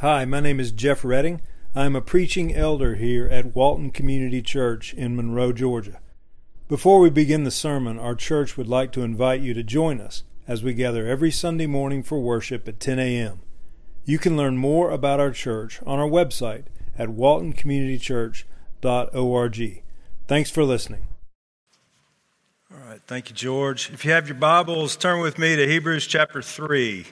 Hi, my name is Jeff Redding. I'm a preaching elder here at Walton Community Church in Monroe, Georgia. Before we begin the sermon, our church would like to invite you to join us as we gather every Sunday morning for worship at 10 a.m. You can learn more about our church on our website at waltoncommunitychurch.org. Thanks for listening. All right, thank you, George. If you have your Bibles, turn with me to Hebrews chapter 3.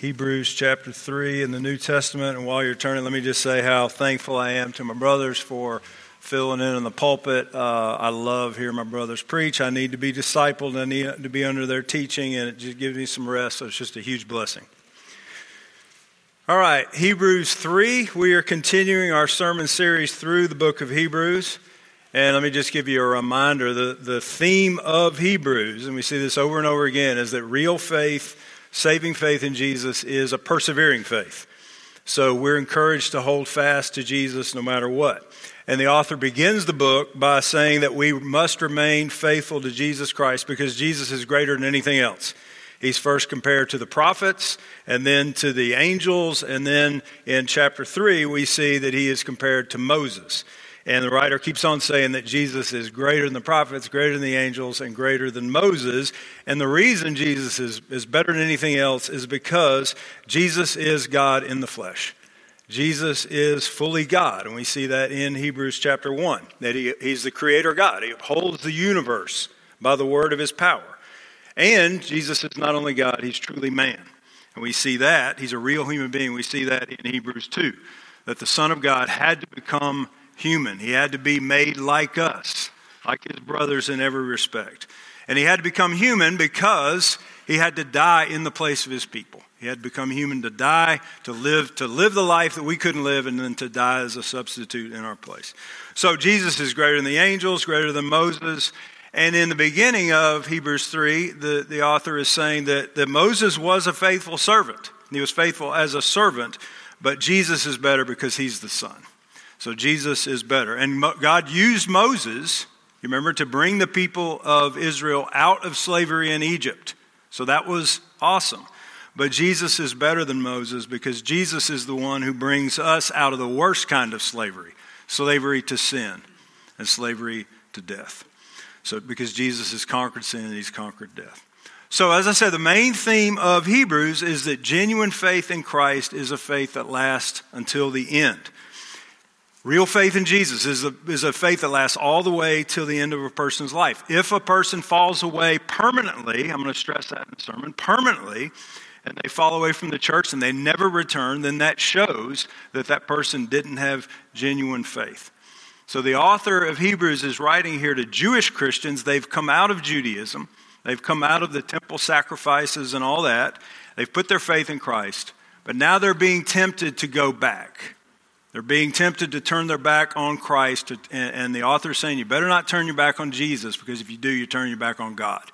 Hebrews chapter 3 in the New Testament. And while you're turning, let me just say how thankful I am to my brothers for filling in on the pulpit. Uh, I love hearing my brothers preach. I need to be discipled. I need to be under their teaching, and it just gives me some rest. So it's just a huge blessing. All right, Hebrews 3. We are continuing our sermon series through the book of Hebrews. And let me just give you a reminder the, the theme of Hebrews, and we see this over and over again, is that real faith saving faith in Jesus is a persevering faith. So we're encouraged to hold fast to Jesus no matter what. And the author begins the book by saying that we must remain faithful to Jesus Christ because Jesus is greater than anything else. He's first compared to the prophets and then to the angels. And then in chapter 3, we see that he is compared to Moses. And the writer keeps on saying that Jesus is greater than the prophets, greater than the angels, and greater than Moses. And the reason Jesus is, is better than anything else is because Jesus is God in the flesh. Jesus is fully God. And we see that in Hebrews chapter 1, that he, he's the creator God. He upholds the universe by the word of his power. And Jesus is not only God, he's truly man. And we see that. He's a real human being. We see that in Hebrews 2, that the Son of God had to become human. He had to be made like us, like his brothers in every respect. And he had to become human because he had to die in the place of his people. He had to become human to die, to live, to live the life that we couldn't live, and then to die as a substitute in our place. So Jesus is greater than the angels, greater than Moses. And in the beginning of Hebrews 3, the, the author is saying that, that Moses was a faithful servant. He was faithful as a servant, but Jesus is better because he's the son. So Jesus is better. And God used Moses, you remember, to bring the people of Israel out of slavery in Egypt. So that was awesome. But Jesus is better than Moses because Jesus is the one who brings us out of the worst kind of slavery slavery to sin and slavery to death. So, because Jesus has conquered sin and he's conquered death. So, as I said, the main theme of Hebrews is that genuine faith in Christ is a faith that lasts until the end. Real faith in Jesus is a, is a faith that lasts all the way till the end of a person's life. If a person falls away permanently, I'm going to stress that in the sermon, permanently, and they fall away from the church and they never return, then that shows that that person didn't have genuine faith. So the author of Hebrews is writing here to Jewish Christians. They've come out of Judaism, they've come out of the temple sacrifices and all that. They've put their faith in Christ, but now they're being tempted to go back. They're being tempted to turn their back on Christ, and the author is saying, You better not turn your back on Jesus, because if you do, you turn your back on God.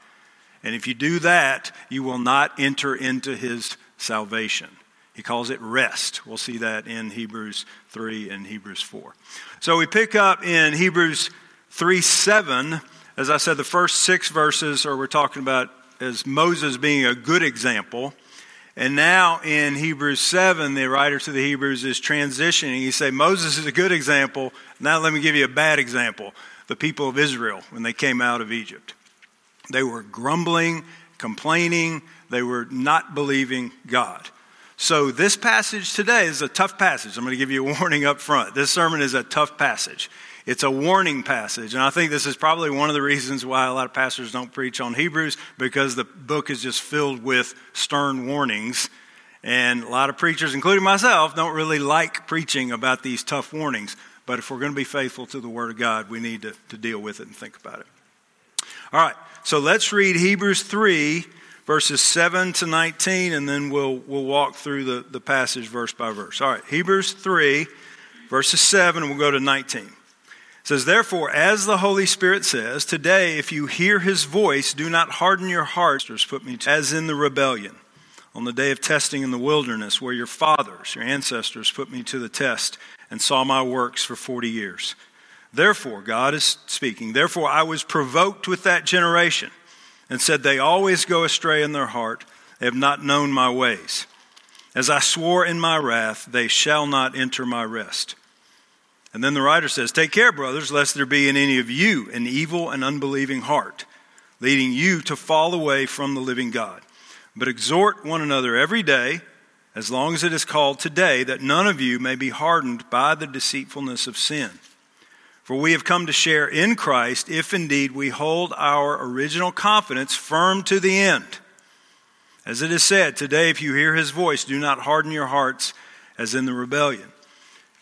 And if you do that, you will not enter into his salvation. He calls it rest. We'll see that in Hebrews 3 and Hebrews 4. So we pick up in Hebrews 3 7. As I said, the first six verses are we're talking about as Moses being a good example. And now in Hebrews 7, the writer to the Hebrews is transitioning. He say Moses is a good example. Now let me give you a bad example. The people of Israel when they came out of Egypt. They were grumbling, complaining, they were not believing God. So this passage today is a tough passage. I'm going to give you a warning up front. This sermon is a tough passage. It's a warning passage. And I think this is probably one of the reasons why a lot of pastors don't preach on Hebrews because the book is just filled with stern warnings. And a lot of preachers, including myself, don't really like preaching about these tough warnings. But if we're going to be faithful to the Word of God, we need to, to deal with it and think about it. All right, so let's read Hebrews 3, verses 7 to 19, and then we'll, we'll walk through the, the passage verse by verse. All right, Hebrews 3, verses 7, and we'll go to 19 says, Therefore, as the Holy Spirit says, today, if you hear his voice, do not harden your hearts, put me to, as in the rebellion, on the day of testing in the wilderness, where your fathers, your ancestors, put me to the test and saw my works for 40 years. Therefore, God is speaking, therefore I was provoked with that generation and said, They always go astray in their heart, they have not known my ways. As I swore in my wrath, they shall not enter my rest. And then the writer says, Take care, brothers, lest there be in any of you an evil and unbelieving heart, leading you to fall away from the living God. But exhort one another every day, as long as it is called today, that none of you may be hardened by the deceitfulness of sin. For we have come to share in Christ if indeed we hold our original confidence firm to the end. As it is said, Today, if you hear his voice, do not harden your hearts as in the rebellion.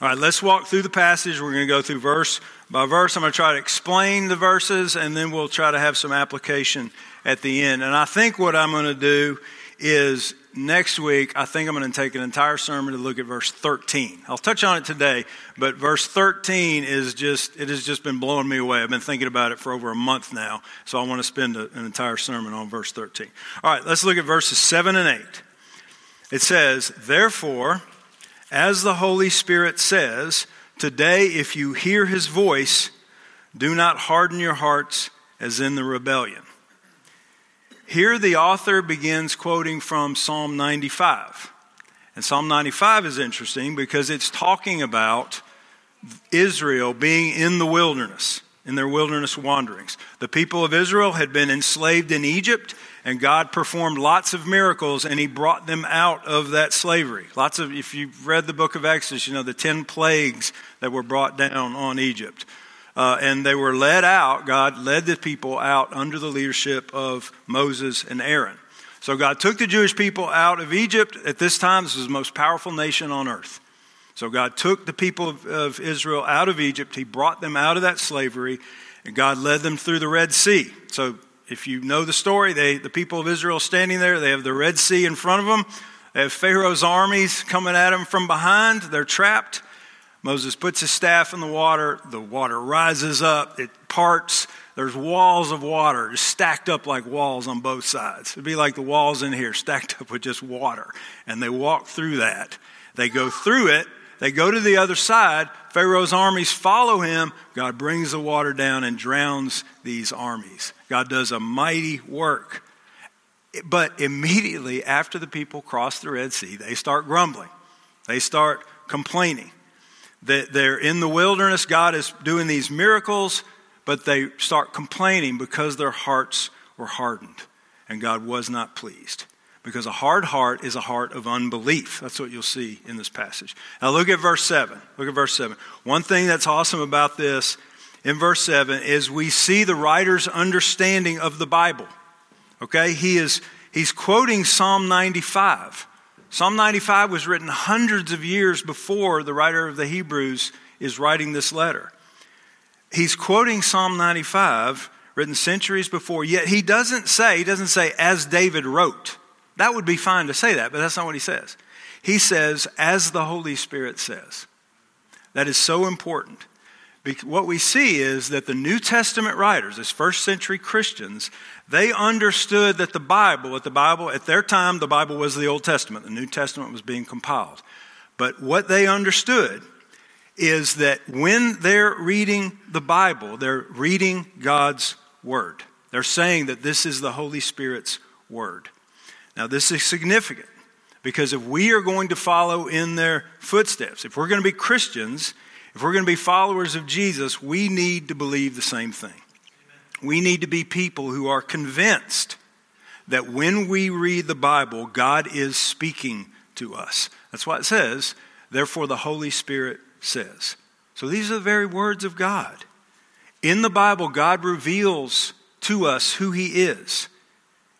All right, let's walk through the passage. We're going to go through verse by verse. I'm going to try to explain the verses, and then we'll try to have some application at the end. And I think what I'm going to do is next week, I think I'm going to take an entire sermon to look at verse 13. I'll touch on it today, but verse 13 is just, it has just been blowing me away. I've been thinking about it for over a month now, so I want to spend a, an entire sermon on verse 13. All right, let's look at verses 7 and 8. It says, Therefore, as the Holy Spirit says, today if you hear his voice, do not harden your hearts as in the rebellion. Here the author begins quoting from Psalm 95. And Psalm 95 is interesting because it's talking about Israel being in the wilderness, in their wilderness wanderings. The people of Israel had been enslaved in Egypt and God performed lots of miracles and he brought them out of that slavery. Lots of, if you've read the book of Exodus, you know the 10 plagues that were brought down on Egypt. Uh, and they were led out, God led the people out under the leadership of Moses and Aaron. So God took the Jewish people out of Egypt. At this time, this was the most powerful nation on earth. So God took the people of, of Israel out of Egypt. He brought them out of that slavery, and God led them through the Red Sea. So if you know the story, they, the people of Israel standing there, they have the Red Sea in front of them. They have Pharaoh's armies coming at them from behind. They're trapped. Moses puts his staff in the water. The water rises up. It parts. There's walls of water just stacked up like walls on both sides. It'd be like the walls in here stacked up with just water. And they walk through that. They go through it. They go to the other side. Pharaoh's armies follow him. God brings the water down and drowns these armies. God does a mighty work. But immediately after the people cross the Red Sea, they start grumbling. They start complaining. That they're in the wilderness, God is doing these miracles, but they start complaining because their hearts were hardened and God was not pleased. Because a hard heart is a heart of unbelief. That's what you'll see in this passage. Now look at verse 7. Look at verse 7. One thing that's awesome about this in verse 7 is we see the writer's understanding of the Bible. Okay? He is he's quoting Psalm 95. Psalm 95 was written hundreds of years before the writer of the Hebrews is writing this letter. He's quoting Psalm 95 written centuries before, yet he doesn't say, he doesn't say as David wrote. That would be fine to say that, but that's not what he says. He says as the Holy Spirit says. That is so important what we see is that the New Testament writers, as first century Christians, they understood that the Bible, at the Bible, at their time, the Bible was the Old Testament. The New Testament was being compiled. But what they understood is that when they're reading the Bible, they're reading God's Word. They're saying that this is the Holy Spirit's Word. Now, this is significant because if we are going to follow in their footsteps, if we're going to be Christians, if we're going to be followers of Jesus, we need to believe the same thing. We need to be people who are convinced that when we read the Bible, God is speaking to us. That's why it says, therefore the Holy Spirit says. So these are the very words of God. In the Bible, God reveals to us who He is.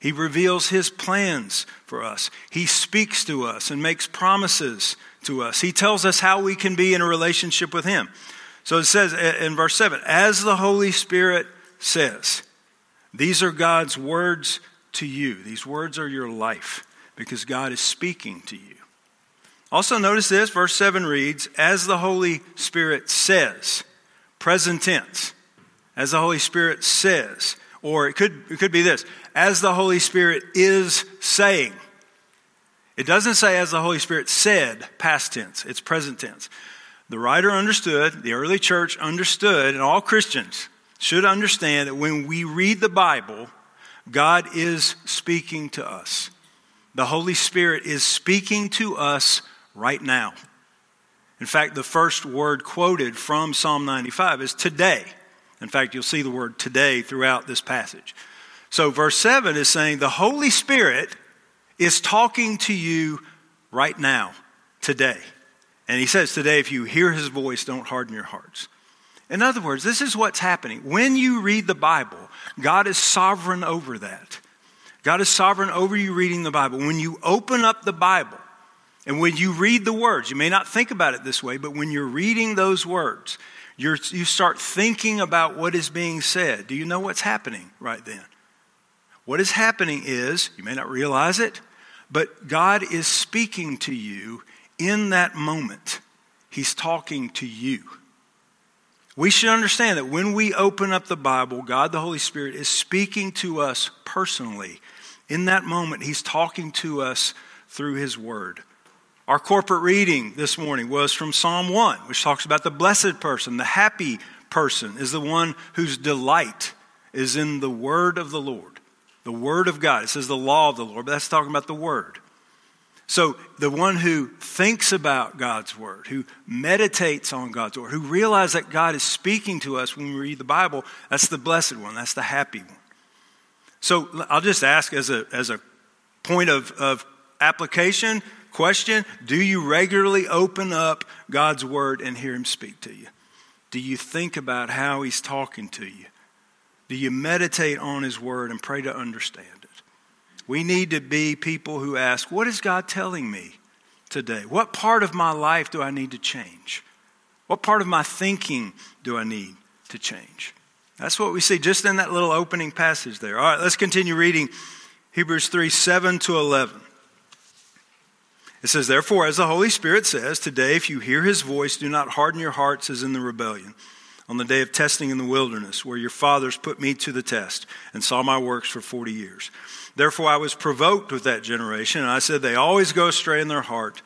He reveals His plans for us. He speaks to us and makes promises to us. He tells us how we can be in a relationship with Him. So it says in verse 7 as the Holy Spirit says, these are God's words to you. These words are your life because God is speaking to you. Also, notice this verse 7 reads, As the Holy Spirit says, present tense, as the Holy Spirit says. Or it could, it could be this, as the Holy Spirit is saying. It doesn't say as the Holy Spirit said, past tense, it's present tense. The writer understood, the early church understood, and all Christians should understand that when we read the Bible, God is speaking to us. The Holy Spirit is speaking to us right now. In fact, the first word quoted from Psalm 95 is today. In fact, you'll see the word today throughout this passage. So, verse 7 is saying the Holy Spirit is talking to you right now, today. And he says, Today, if you hear his voice, don't harden your hearts. In other words, this is what's happening. When you read the Bible, God is sovereign over that. God is sovereign over you reading the Bible. When you open up the Bible and when you read the words, you may not think about it this way, but when you're reading those words, you start thinking about what is being said. Do you know what's happening right then? What is happening is, you may not realize it, but God is speaking to you in that moment. He's talking to you. We should understand that when we open up the Bible, God the Holy Spirit is speaking to us personally. In that moment, He's talking to us through His Word. Our corporate reading this morning was from Psalm 1, which talks about the blessed person, the happy person is the one whose delight is in the Word of the Lord, the Word of God. It says the law of the Lord, but that's talking about the Word. So, the one who thinks about God's word, who meditates on God's word, who realizes that God is speaking to us when we read the Bible, that's the blessed one, that's the happy one. So, I'll just ask as a, as a point of, of application question do you regularly open up God's word and hear Him speak to you? Do you think about how He's talking to you? Do you meditate on His word and pray to understand? It? We need to be people who ask, What is God telling me today? What part of my life do I need to change? What part of my thinking do I need to change? That's what we see just in that little opening passage there. All right, let's continue reading Hebrews 3 7 to 11. It says, Therefore, as the Holy Spirit says, today, if you hear his voice, do not harden your hearts as in the rebellion on the day of testing in the wilderness, where your fathers put me to the test and saw my works for 40 years. Therefore, I was provoked with that generation, and I said, They always go astray in their heart.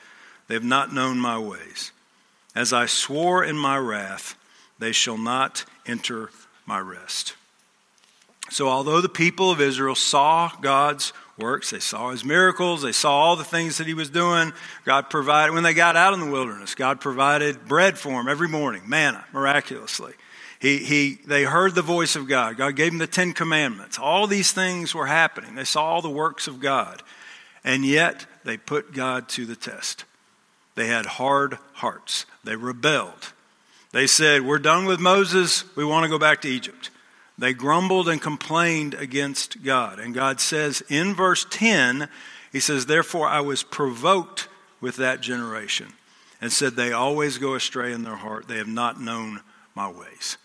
They have not known my ways. As I swore in my wrath, they shall not enter my rest. So, although the people of Israel saw God's works, they saw his miracles, they saw all the things that he was doing, God provided, when they got out in the wilderness, God provided bread for them every morning, manna, miraculously. He, he, they heard the voice of God. God gave them the Ten Commandments. All these things were happening. They saw all the works of God. And yet, they put God to the test. They had hard hearts. They rebelled. They said, We're done with Moses. We want to go back to Egypt. They grumbled and complained against God. And God says in verse 10, He says, Therefore I was provoked with that generation and said, They always go astray in their heart. They have not known my ways.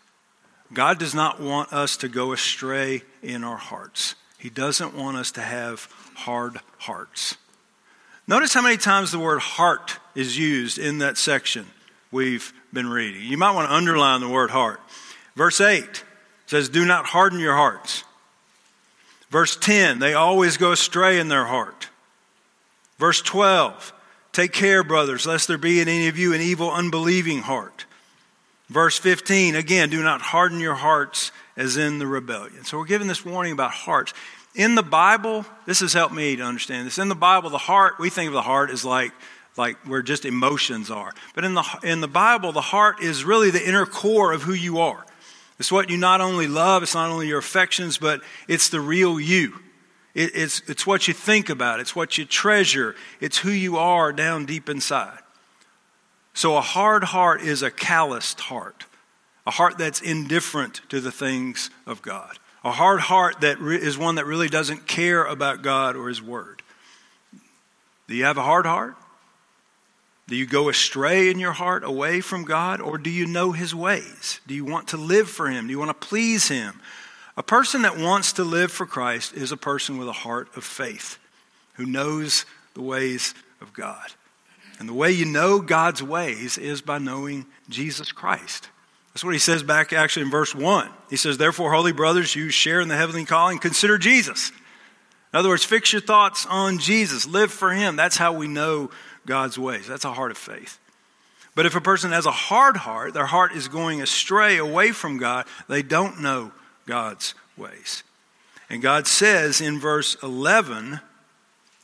God does not want us to go astray in our hearts. He doesn't want us to have hard hearts. Notice how many times the word heart is used in that section we've been reading. You might want to underline the word heart. Verse 8 says, Do not harden your hearts. Verse 10, they always go astray in their heart. Verse 12, take care, brothers, lest there be in any of you an evil, unbelieving heart. Verse 15, again, do not harden your hearts as in the rebellion. So we're given this warning about hearts. In the Bible, this has helped me to understand this. In the Bible, the heart, we think of the heart as like, like where just emotions are. But in the, in the Bible, the heart is really the inner core of who you are. It's what you not only love, it's not only your affections, but it's the real you. It, it's, it's what you think about, it's what you treasure, it's who you are down deep inside. So a hard heart is a calloused heart, a heart that's indifferent to the things of God. A hard heart that re- is one that really doesn't care about God or His Word. Do you have a hard heart? Do you go astray in your heart away from God, or do you know His ways? Do you want to live for Him? Do you want to please Him? A person that wants to live for Christ is a person with a heart of faith who knows the ways of God. And the way you know God's ways is by knowing Jesus Christ. That's what he says back actually in verse 1. He says, Therefore, holy brothers, you share in the heavenly calling, consider Jesus. In other words, fix your thoughts on Jesus, live for him. That's how we know God's ways. That's a heart of faith. But if a person has a hard heart, their heart is going astray away from God, they don't know God's ways. And God says in verse 11,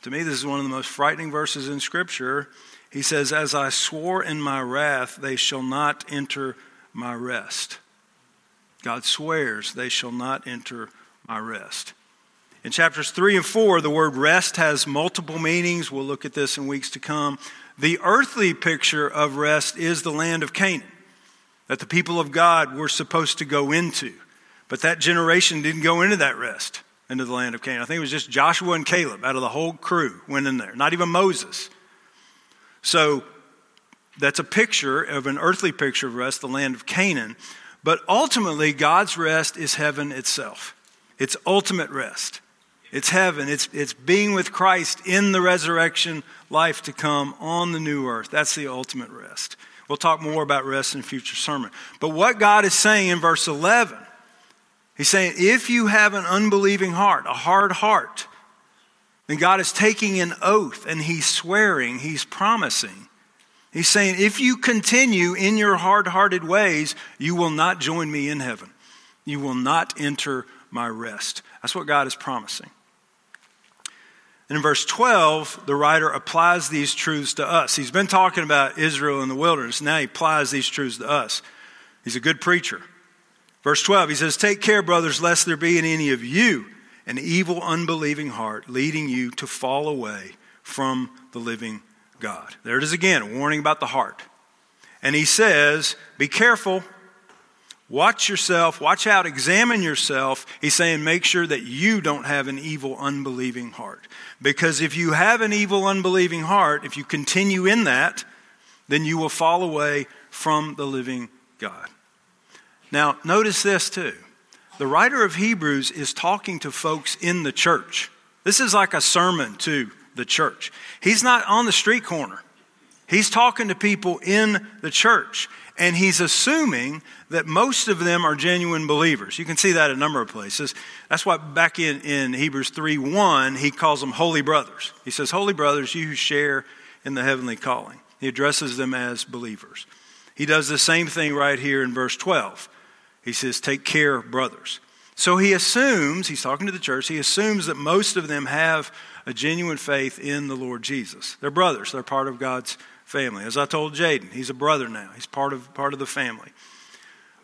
to me, this is one of the most frightening verses in Scripture. He says, As I swore in my wrath, they shall not enter my rest. God swears they shall not enter my rest. In chapters 3 and 4, the word rest has multiple meanings. We'll look at this in weeks to come. The earthly picture of rest is the land of Canaan that the people of God were supposed to go into. But that generation didn't go into that rest into the land of Canaan. I think it was just Joshua and Caleb out of the whole crew went in there, not even Moses. So that's a picture of an earthly picture of rest, the land of Canaan. But ultimately, God's rest is heaven itself. It's ultimate rest. It's heaven. It's, it's being with Christ in the resurrection life to come on the new earth. That's the ultimate rest. We'll talk more about rest in a future sermon. But what God is saying in verse 11 He's saying, if you have an unbelieving heart, a hard heart, then God is taking an oath and He's swearing, He's promising. He's saying, if you continue in your hard hearted ways, you will not join me in heaven. You will not enter my rest. That's what God is promising. And in verse 12, the writer applies these truths to us. He's been talking about Israel in the wilderness. Now he applies these truths to us. He's a good preacher. Verse 12, he says, Take care, brothers, lest there be in any of you an evil, unbelieving heart leading you to fall away from the living God. There it is again, a warning about the heart. And he says, Be careful, watch yourself, watch out, examine yourself. He's saying, Make sure that you don't have an evil, unbelieving heart. Because if you have an evil, unbelieving heart, if you continue in that, then you will fall away from the living God. Now, notice this too. The writer of Hebrews is talking to folks in the church. This is like a sermon to the church. He's not on the street corner, he's talking to people in the church. And he's assuming that most of them are genuine believers. You can see that a number of places. That's why back in, in Hebrews 3 1, he calls them holy brothers. He says, Holy brothers, you who share in the heavenly calling. He addresses them as believers. He does the same thing right here in verse 12. He says, Take care, brothers. So he assumes, he's talking to the church, he assumes that most of them have a genuine faith in the Lord Jesus. They're brothers, they're part of God's family. As I told Jaden, he's a brother now, he's part of, part of the family.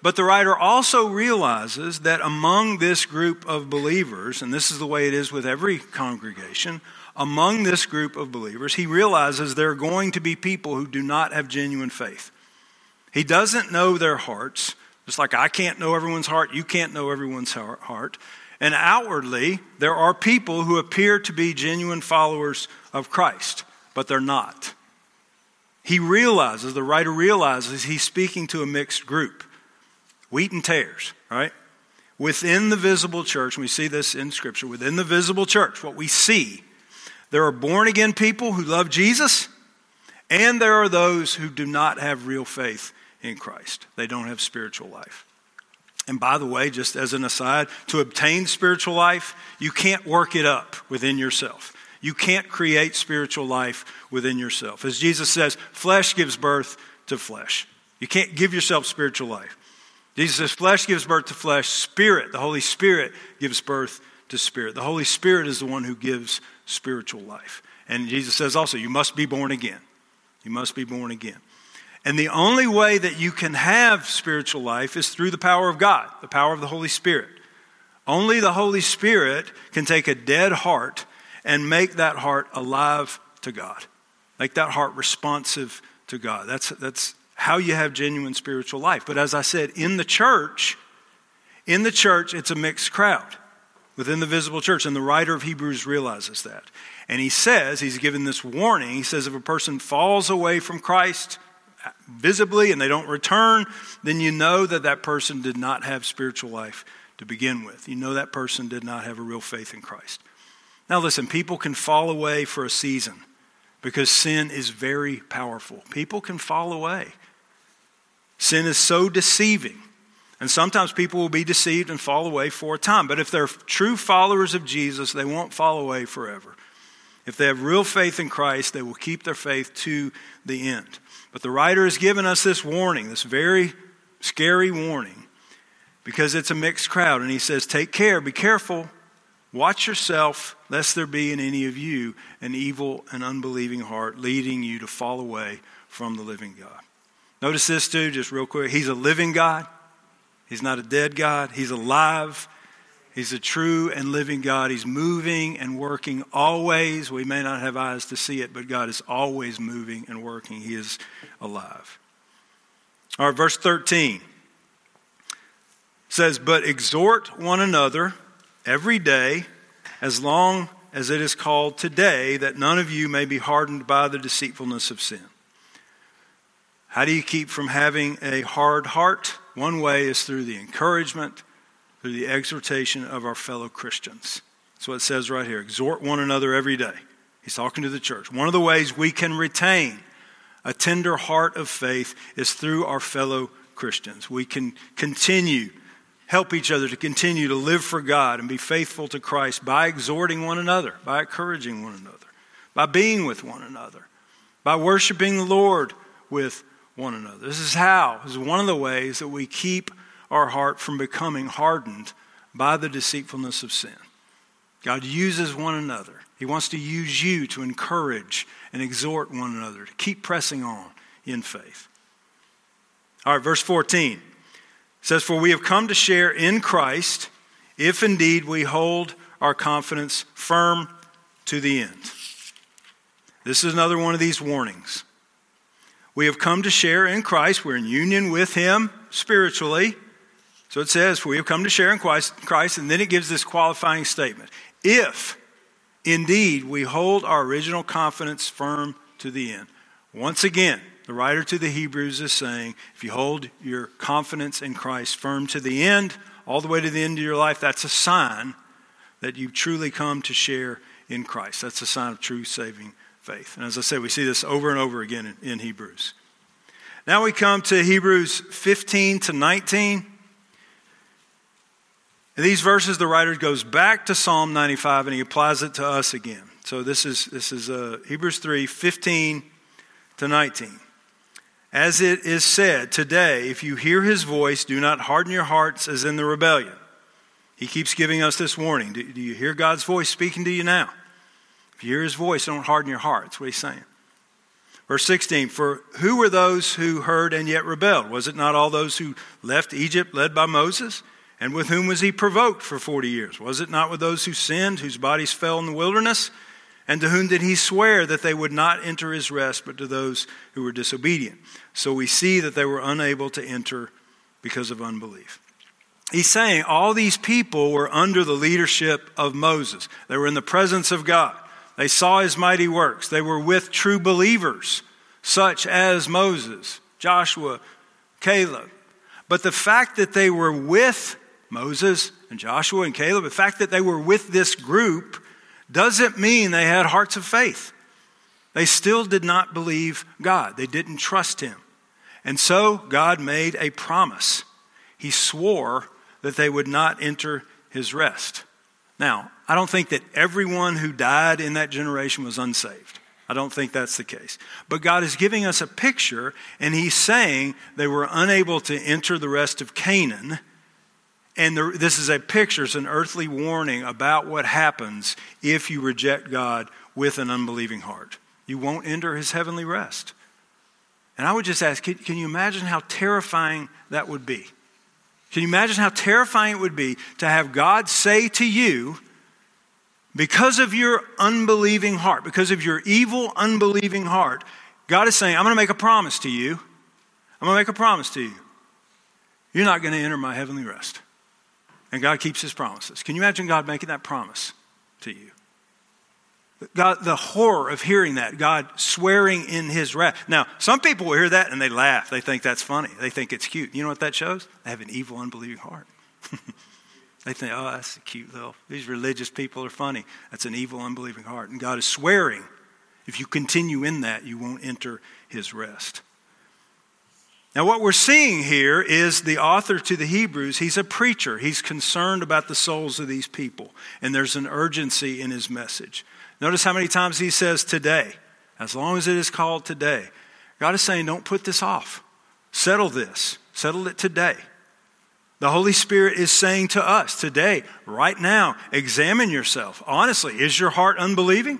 But the writer also realizes that among this group of believers, and this is the way it is with every congregation, among this group of believers, he realizes there are going to be people who do not have genuine faith. He doesn't know their hearts. Just like I can't know everyone's heart, you can't know everyone's heart. And outwardly, there are people who appear to be genuine followers of Christ, but they're not. He realizes, the writer realizes, he's speaking to a mixed group wheat and tares, right? Within the visible church, we see this in Scripture, within the visible church, what we see, there are born again people who love Jesus, and there are those who do not have real faith in Christ. They don't have spiritual life. And by the way, just as an aside, to obtain spiritual life, you can't work it up within yourself. You can't create spiritual life within yourself. As Jesus says, flesh gives birth to flesh. You can't give yourself spiritual life. Jesus says, flesh gives birth to flesh, spirit, the Holy Spirit gives birth to spirit. The Holy Spirit is the one who gives spiritual life. And Jesus says also, you must be born again. You must be born again. And the only way that you can have spiritual life is through the power of God, the power of the Holy Spirit. Only the Holy Spirit can take a dead heart and make that heart alive to God, make that heart responsive to God. That's, that's how you have genuine spiritual life. But as I said, in the church, in the church, it's a mixed crowd within the visible church. And the writer of Hebrews realizes that. And he says, he's given this warning. He says, if a person falls away from Christ, visibly and they don't return, then you know that that person did not have spiritual life to begin with. You know that person did not have a real faith in Christ. Now, listen, people can fall away for a season. because sin is very powerful. People can fall away. Sin is so deceiving. And sometimes people will be deceived and fall away for a time. But if they're true followers of Jesus, they won't fall away forever. If they have real faith in Christ, they will keep their faith to the end. But the writer has given us this warning, this very scary warning, because it's a mixed crowd. And he says, Take care, be careful, watch yourself, lest there be in any of you an evil and unbelieving heart leading you to fall away from the living God. Notice this, too, just real quick. He's a living God. He's not a dead God. He's alive. He's a true and living God. He's moving and working always. We may not have eyes to see it, but God is always moving and working. He is alive. All right, verse 13 says, But exhort one another every day, as long as it is called today, that none of you may be hardened by the deceitfulness of sin. How do you keep from having a hard heart? One way is through the encouragement, through the exhortation of our fellow Christians. That's what it says right here. Exhort one another every day. He's talking to the church. One of the ways we can retain a tender heart of faith is through our fellow Christians. We can continue, help each other to continue to live for God and be faithful to Christ by exhorting one another, by encouraging one another, by being with one another, by worshiping the Lord with one another. This is how, this is one of the ways that we keep our heart from becoming hardened by the deceitfulness of sin. God uses one another. He wants to use you to encourage and exhort one another to keep pressing on in faith. All right, verse 14 says, For we have come to share in Christ if indeed we hold our confidence firm to the end. This is another one of these warnings. We have come to share in Christ. We're in union with Him spiritually. So it says, We have come to share in Christ, and then it gives this qualifying statement. If indeed we hold our original confidence firm to the end. Once again, the writer to the Hebrews is saying, if you hold your confidence in Christ firm to the end, all the way to the end of your life, that's a sign that you've truly come to share in Christ. That's a sign of true saving faith. And as I said, we see this over and over again in, in Hebrews. Now we come to Hebrews 15 to 19. In these verses, the writer goes back to Psalm 95 and he applies it to us again. So this is, this is uh, Hebrews 3 15 to 19. As it is said, today, if you hear his voice, do not harden your hearts as in the rebellion. He keeps giving us this warning. Do, do you hear God's voice speaking to you now? If you hear his voice, don't harden your heart. That's what he's saying. Verse 16 For who were those who heard and yet rebelled? Was it not all those who left Egypt led by Moses? And with whom was he provoked for 40 years? Was it not with those who sinned, whose bodies fell in the wilderness? And to whom did he swear that they would not enter his rest, but to those who were disobedient? So we see that they were unable to enter because of unbelief. He's saying all these people were under the leadership of Moses, they were in the presence of God. They saw his mighty works. They were with true believers, such as Moses, Joshua, Caleb. But the fact that they were with Moses and Joshua and Caleb, the fact that they were with this group doesn't mean they had hearts of faith. They still did not believe God, they didn't trust Him. And so God made a promise. He swore that they would not enter His rest. Now, I don't think that everyone who died in that generation was unsaved. I don't think that's the case. But God is giving us a picture, and He's saying they were unable to enter the rest of Canaan. And this is a picture, it's an earthly warning about what happens if you reject God with an unbelieving heart. You won't enter His heavenly rest. And I would just ask can, can you imagine how terrifying that would be? Can you imagine how terrifying it would be to have God say to you, because of your unbelieving heart, because of your evil, unbelieving heart, God is saying, I'm going to make a promise to you. I'm going to make a promise to you. You're not going to enter my heavenly rest. And God keeps his promises. Can you imagine God making that promise to you? God, the horror of hearing that, God swearing in his wrath. Now, some people will hear that and they laugh. They think that's funny. They think it's cute. You know what that shows? They have an evil, unbelieving heart. They think, oh, that's cute little. These religious people are funny. That's an evil, unbelieving heart. And God is swearing. If you continue in that, you won't enter his rest. Now, what we're seeing here is the author to the Hebrews, he's a preacher. He's concerned about the souls of these people, and there's an urgency in his message. Notice how many times he says today, as long as it is called today. God is saying, don't put this off. Settle this, settle it today. The Holy Spirit is saying to us today, right now, examine yourself. Honestly, is your heart unbelieving?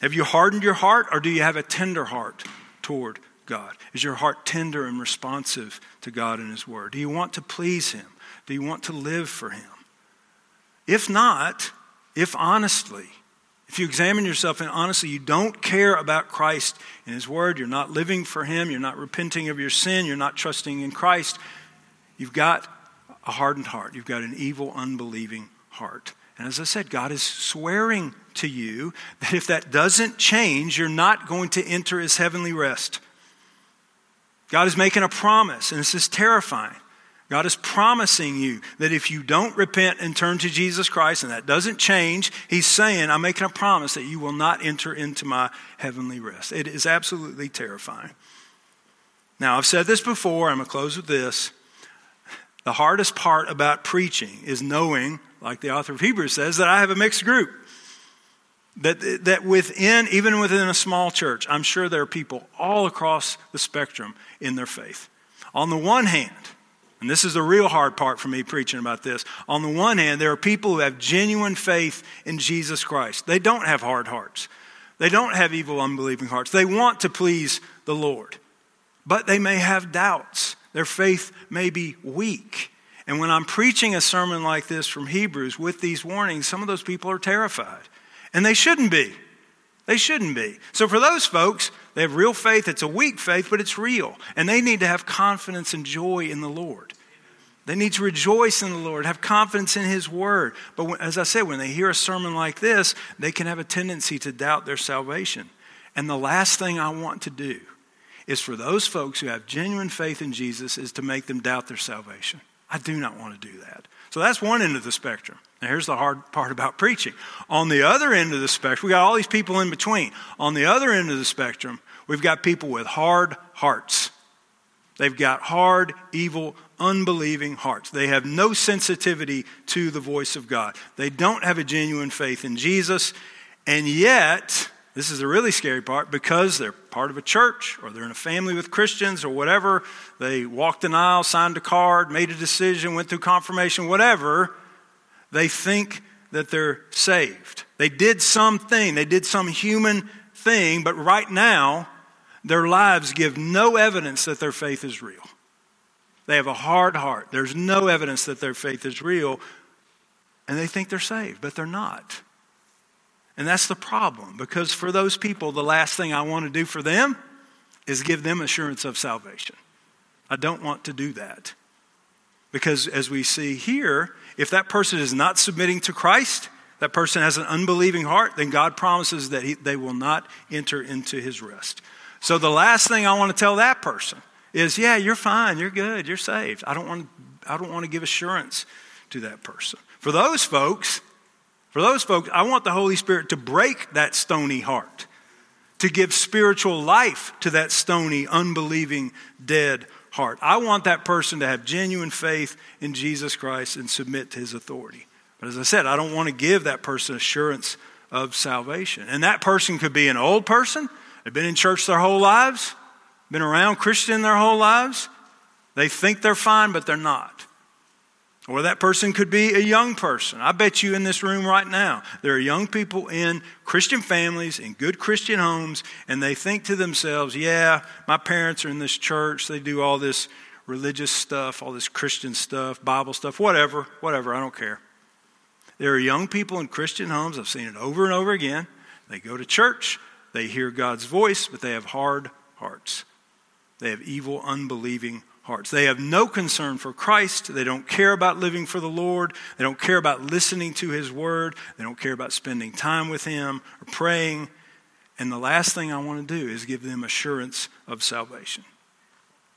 Have you hardened your heart, or do you have a tender heart toward God? Is your heart tender and responsive to God and His Word? Do you want to please Him? Do you want to live for Him? If not, if honestly, if you examine yourself and honestly you don't care about Christ and His Word, you're not living for Him, you're not repenting of your sin, you're not trusting in Christ, you've got a hardened heart. You've got an evil, unbelieving heart. And as I said, God is swearing to you that if that doesn't change, you're not going to enter His heavenly rest. God is making a promise, and this is terrifying. God is promising you that if you don't repent and turn to Jesus Christ, and that doesn't change, He's saying, I'm making a promise that you will not enter into my heavenly rest. It is absolutely terrifying. Now, I've said this before, I'm going to close with this. The hardest part about preaching is knowing, like the author of Hebrews says, that I have a mixed group. That, that within, even within a small church, I'm sure there are people all across the spectrum in their faith. On the one hand, and this is the real hard part for me preaching about this. On the one hand, there are people who have genuine faith in Jesus Christ. They don't have hard hearts, they don't have evil, unbelieving hearts. They want to please the Lord, but they may have doubts. Their faith may be weak. And when I'm preaching a sermon like this from Hebrews with these warnings, some of those people are terrified. And they shouldn't be. They shouldn't be. So for those folks, they have real faith. It's a weak faith, but it's real. And they need to have confidence and joy in the Lord. They need to rejoice in the Lord, have confidence in His Word. But when, as I said, when they hear a sermon like this, they can have a tendency to doubt their salvation. And the last thing I want to do is for those folks who have genuine faith in Jesus is to make them doubt their salvation. I do not want to do that. So that's one end of the spectrum. Now, here's the hard part about preaching. On the other end of the spectrum, we got all these people in between. On the other end of the spectrum, we've got people with hard hearts. They've got hard, evil, unbelieving hearts. They have no sensitivity to the voice of God. They don't have a genuine faith in Jesus. And yet, this is the really scary part because they're part of a church or they're in a family with Christians or whatever. They walked an aisle, signed a card, made a decision, went through confirmation, whatever. They think that they're saved. They did something, they did some human thing, but right now, their lives give no evidence that their faith is real. They have a hard heart. There's no evidence that their faith is real, and they think they're saved, but they're not. And that's the problem because for those people, the last thing I want to do for them is give them assurance of salvation. I don't want to do that. Because as we see here, if that person is not submitting to Christ, that person has an unbelieving heart, then God promises that he, they will not enter into his rest. So the last thing I want to tell that person is, yeah, you're fine, you're good, you're saved. I don't want, to, I don't want to give assurance to that person. For those folks, for those folks, I want the Holy Spirit to break that stony heart, to give spiritual life to that stony, unbelieving, dead heart. I want that person to have genuine faith in Jesus Christ and submit to his authority. But as I said, I don't want to give that person assurance of salvation. And that person could be an old person, they've been in church their whole lives, been around Christian their whole lives. They think they're fine, but they're not. Or that person could be a young person. I bet you in this room right now, there are young people in Christian families, in good Christian homes, and they think to themselves, yeah, my parents are in this church. They do all this religious stuff, all this Christian stuff, Bible stuff, whatever, whatever, I don't care. There are young people in Christian homes, I've seen it over and over again. They go to church, they hear God's voice, but they have hard hearts. They have evil, unbelieving hearts. They have no concern for Christ. They don't care about living for the Lord. They don't care about listening to His word. They don't care about spending time with Him or praying. And the last thing I want to do is give them assurance of salvation.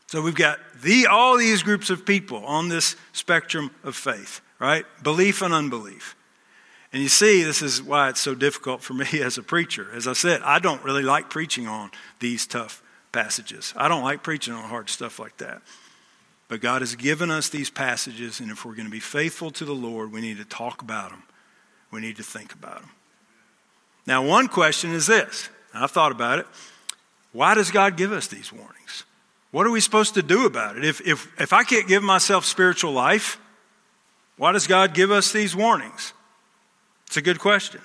So we've got the, all these groups of people on this spectrum of faith, right? Belief and unbelief. And you see, this is why it's so difficult for me as a preacher. As I said, I don't really like preaching on these tough passages. I don't like preaching on hard stuff like that. But God has given us these passages, and if we're going to be faithful to the Lord, we need to talk about them. We need to think about them. Now, one question is this I've thought about it. Why does God give us these warnings? What are we supposed to do about it? If, if, if I can't give myself spiritual life, why does God give us these warnings? It's a good question.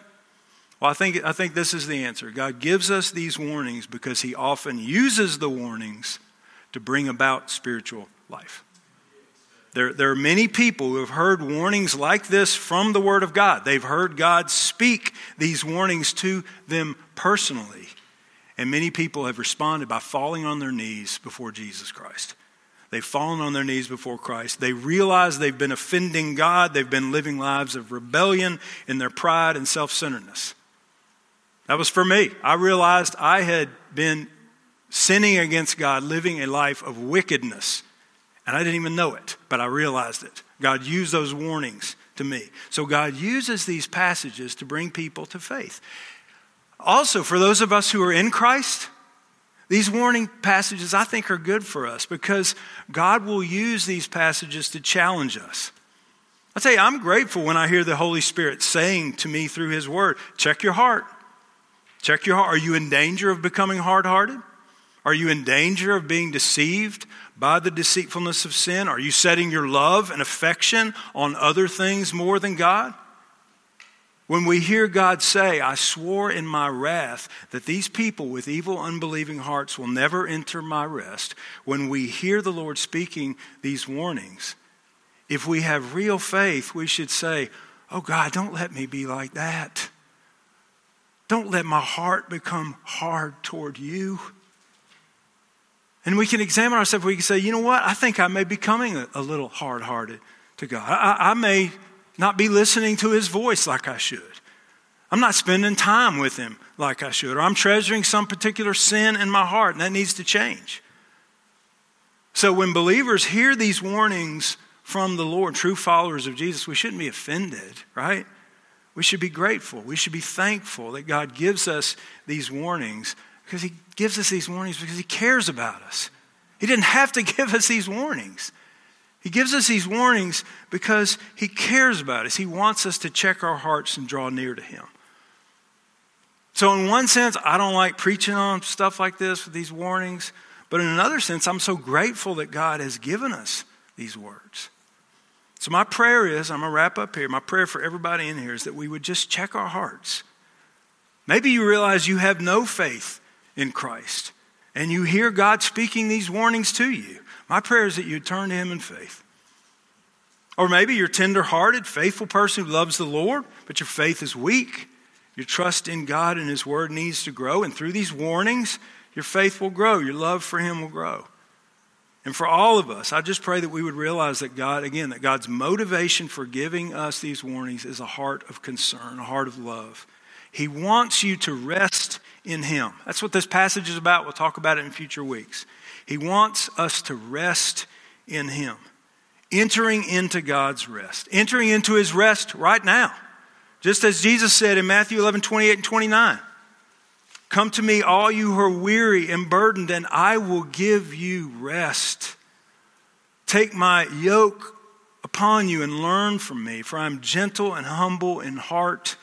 Well, I think, I think this is the answer. God gives us these warnings because He often uses the warnings to bring about spiritual life. There, there are many people who have heard warnings like this from the Word of God. They've heard God speak these warnings to them personally. And many people have responded by falling on their knees before Jesus Christ. They've fallen on their knees before Christ. They realize they've been offending God. They've been living lives of rebellion in their pride and self centeredness. That was for me. I realized I had been sinning against God, living a life of wickedness and I didn't even know it, but I realized it. God used those warnings to me. So God uses these passages to bring people to faith. Also, for those of us who are in Christ, these warning passages I think are good for us because God will use these passages to challenge us. I tell you, I'm grateful when I hear the Holy Spirit saying to me through His Word, check your heart. Check your heart. Are you in danger of becoming hard hearted? Are you in danger of being deceived by the deceitfulness of sin? Are you setting your love and affection on other things more than God? When we hear God say, I swore in my wrath that these people with evil, unbelieving hearts will never enter my rest, when we hear the Lord speaking these warnings, if we have real faith, we should say, Oh God, don't let me be like that. Don't let my heart become hard toward you. And we can examine ourselves. We can say, you know what? I think I may be becoming a, little hard hearted to God. I, I may not be listening to his voice like I should. I'm not spending time with him like I should. Or I'm treasuring some particular sin in my heart, and that needs to change. So when believers hear these warnings from the Lord, true followers of Jesus, we shouldn't be offended, right? We should be grateful. We should be thankful that God gives us these warnings because he gives us these warnings because he cares about us. He didn't have to give us these warnings. He gives us these warnings because he cares about us. He wants us to check our hearts and draw near to him. So, in one sense, I don't like preaching on stuff like this with these warnings. But in another sense, I'm so grateful that God has given us these words. So, my prayer is I'm going to wrap up here. My prayer for everybody in here is that we would just check our hearts. Maybe you realize you have no faith in Christ and you hear God speaking these warnings to you, my prayer is that you turn to Him in faith. Or maybe you're tender-hearted, faithful person who loves the Lord, but your faith is weak. Your trust in God and His Word needs to grow, and through these warnings, your faith will grow, your love for Him will grow. And for all of us, I just pray that we would realize that God, again, that God's motivation for giving us these warnings is a heart of concern, a heart of love. He wants you to rest in Him. That's what this passage is about. We'll talk about it in future weeks. He wants us to rest in Him, entering into God's rest, entering into His rest right now. Just as Jesus said in Matthew 11 28 and 29. Come to me, all you who are weary and burdened, and I will give you rest. Take my yoke upon you and learn from me, for I am gentle and humble in heart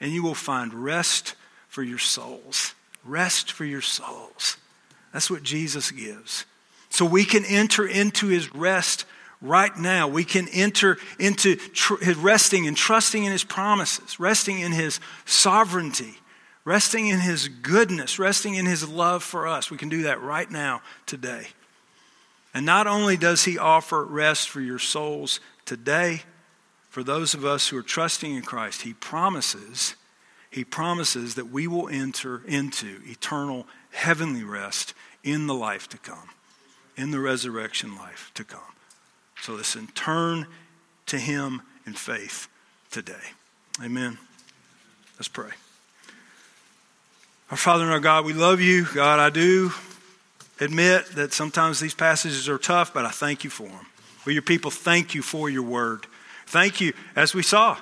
and you will find rest for your souls. Rest for your souls. That's what Jesus gives. So we can enter into his rest right now. We can enter into tr- his resting and trusting in his promises, resting in his sovereignty, resting in his goodness, resting in his love for us. We can do that right now, today. And not only does he offer rest for your souls today, for those of us who are trusting in Christ, he promises, he promises that we will enter into eternal heavenly rest in the life to come, in the resurrection life to come. So listen, turn to him in faith today. Amen. Let's pray. Our Father and our God, we love you. God, I do admit that sometimes these passages are tough, but I thank you for them. Will your people thank you for your word? Thank you, as we saw,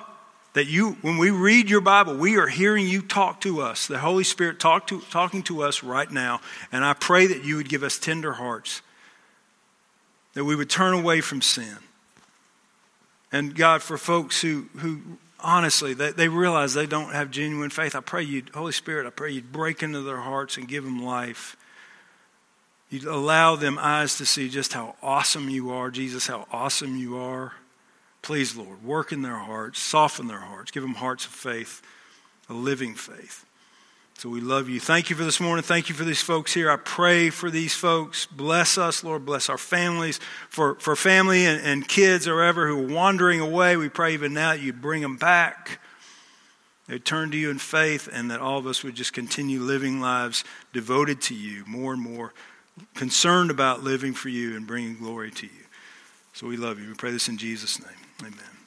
that you, when we read your Bible, we are hearing you talk to us, the Holy Spirit talk to, talking to us right now. And I pray that you would give us tender hearts, that we would turn away from sin. And God, for folks who, who honestly, they, they realize they don't have genuine faith, I pray you, Holy Spirit, I pray you'd break into their hearts and give them life. You'd allow them eyes to see just how awesome you are, Jesus, how awesome you are. Please, Lord, work in their hearts, soften their hearts, give them hearts of faith, a living faith. So we love you. Thank you for this morning. Thank you for these folks here. I pray for these folks. Bless us, Lord. Bless our families. For, for family and, and kids or ever who are wandering away, we pray even now that you bring them back. They turn to you in faith, and that all of us would just continue living lives devoted to you more and more, concerned about living for you and bringing glory to you. So we love you. We pray this in Jesus' name. Amen.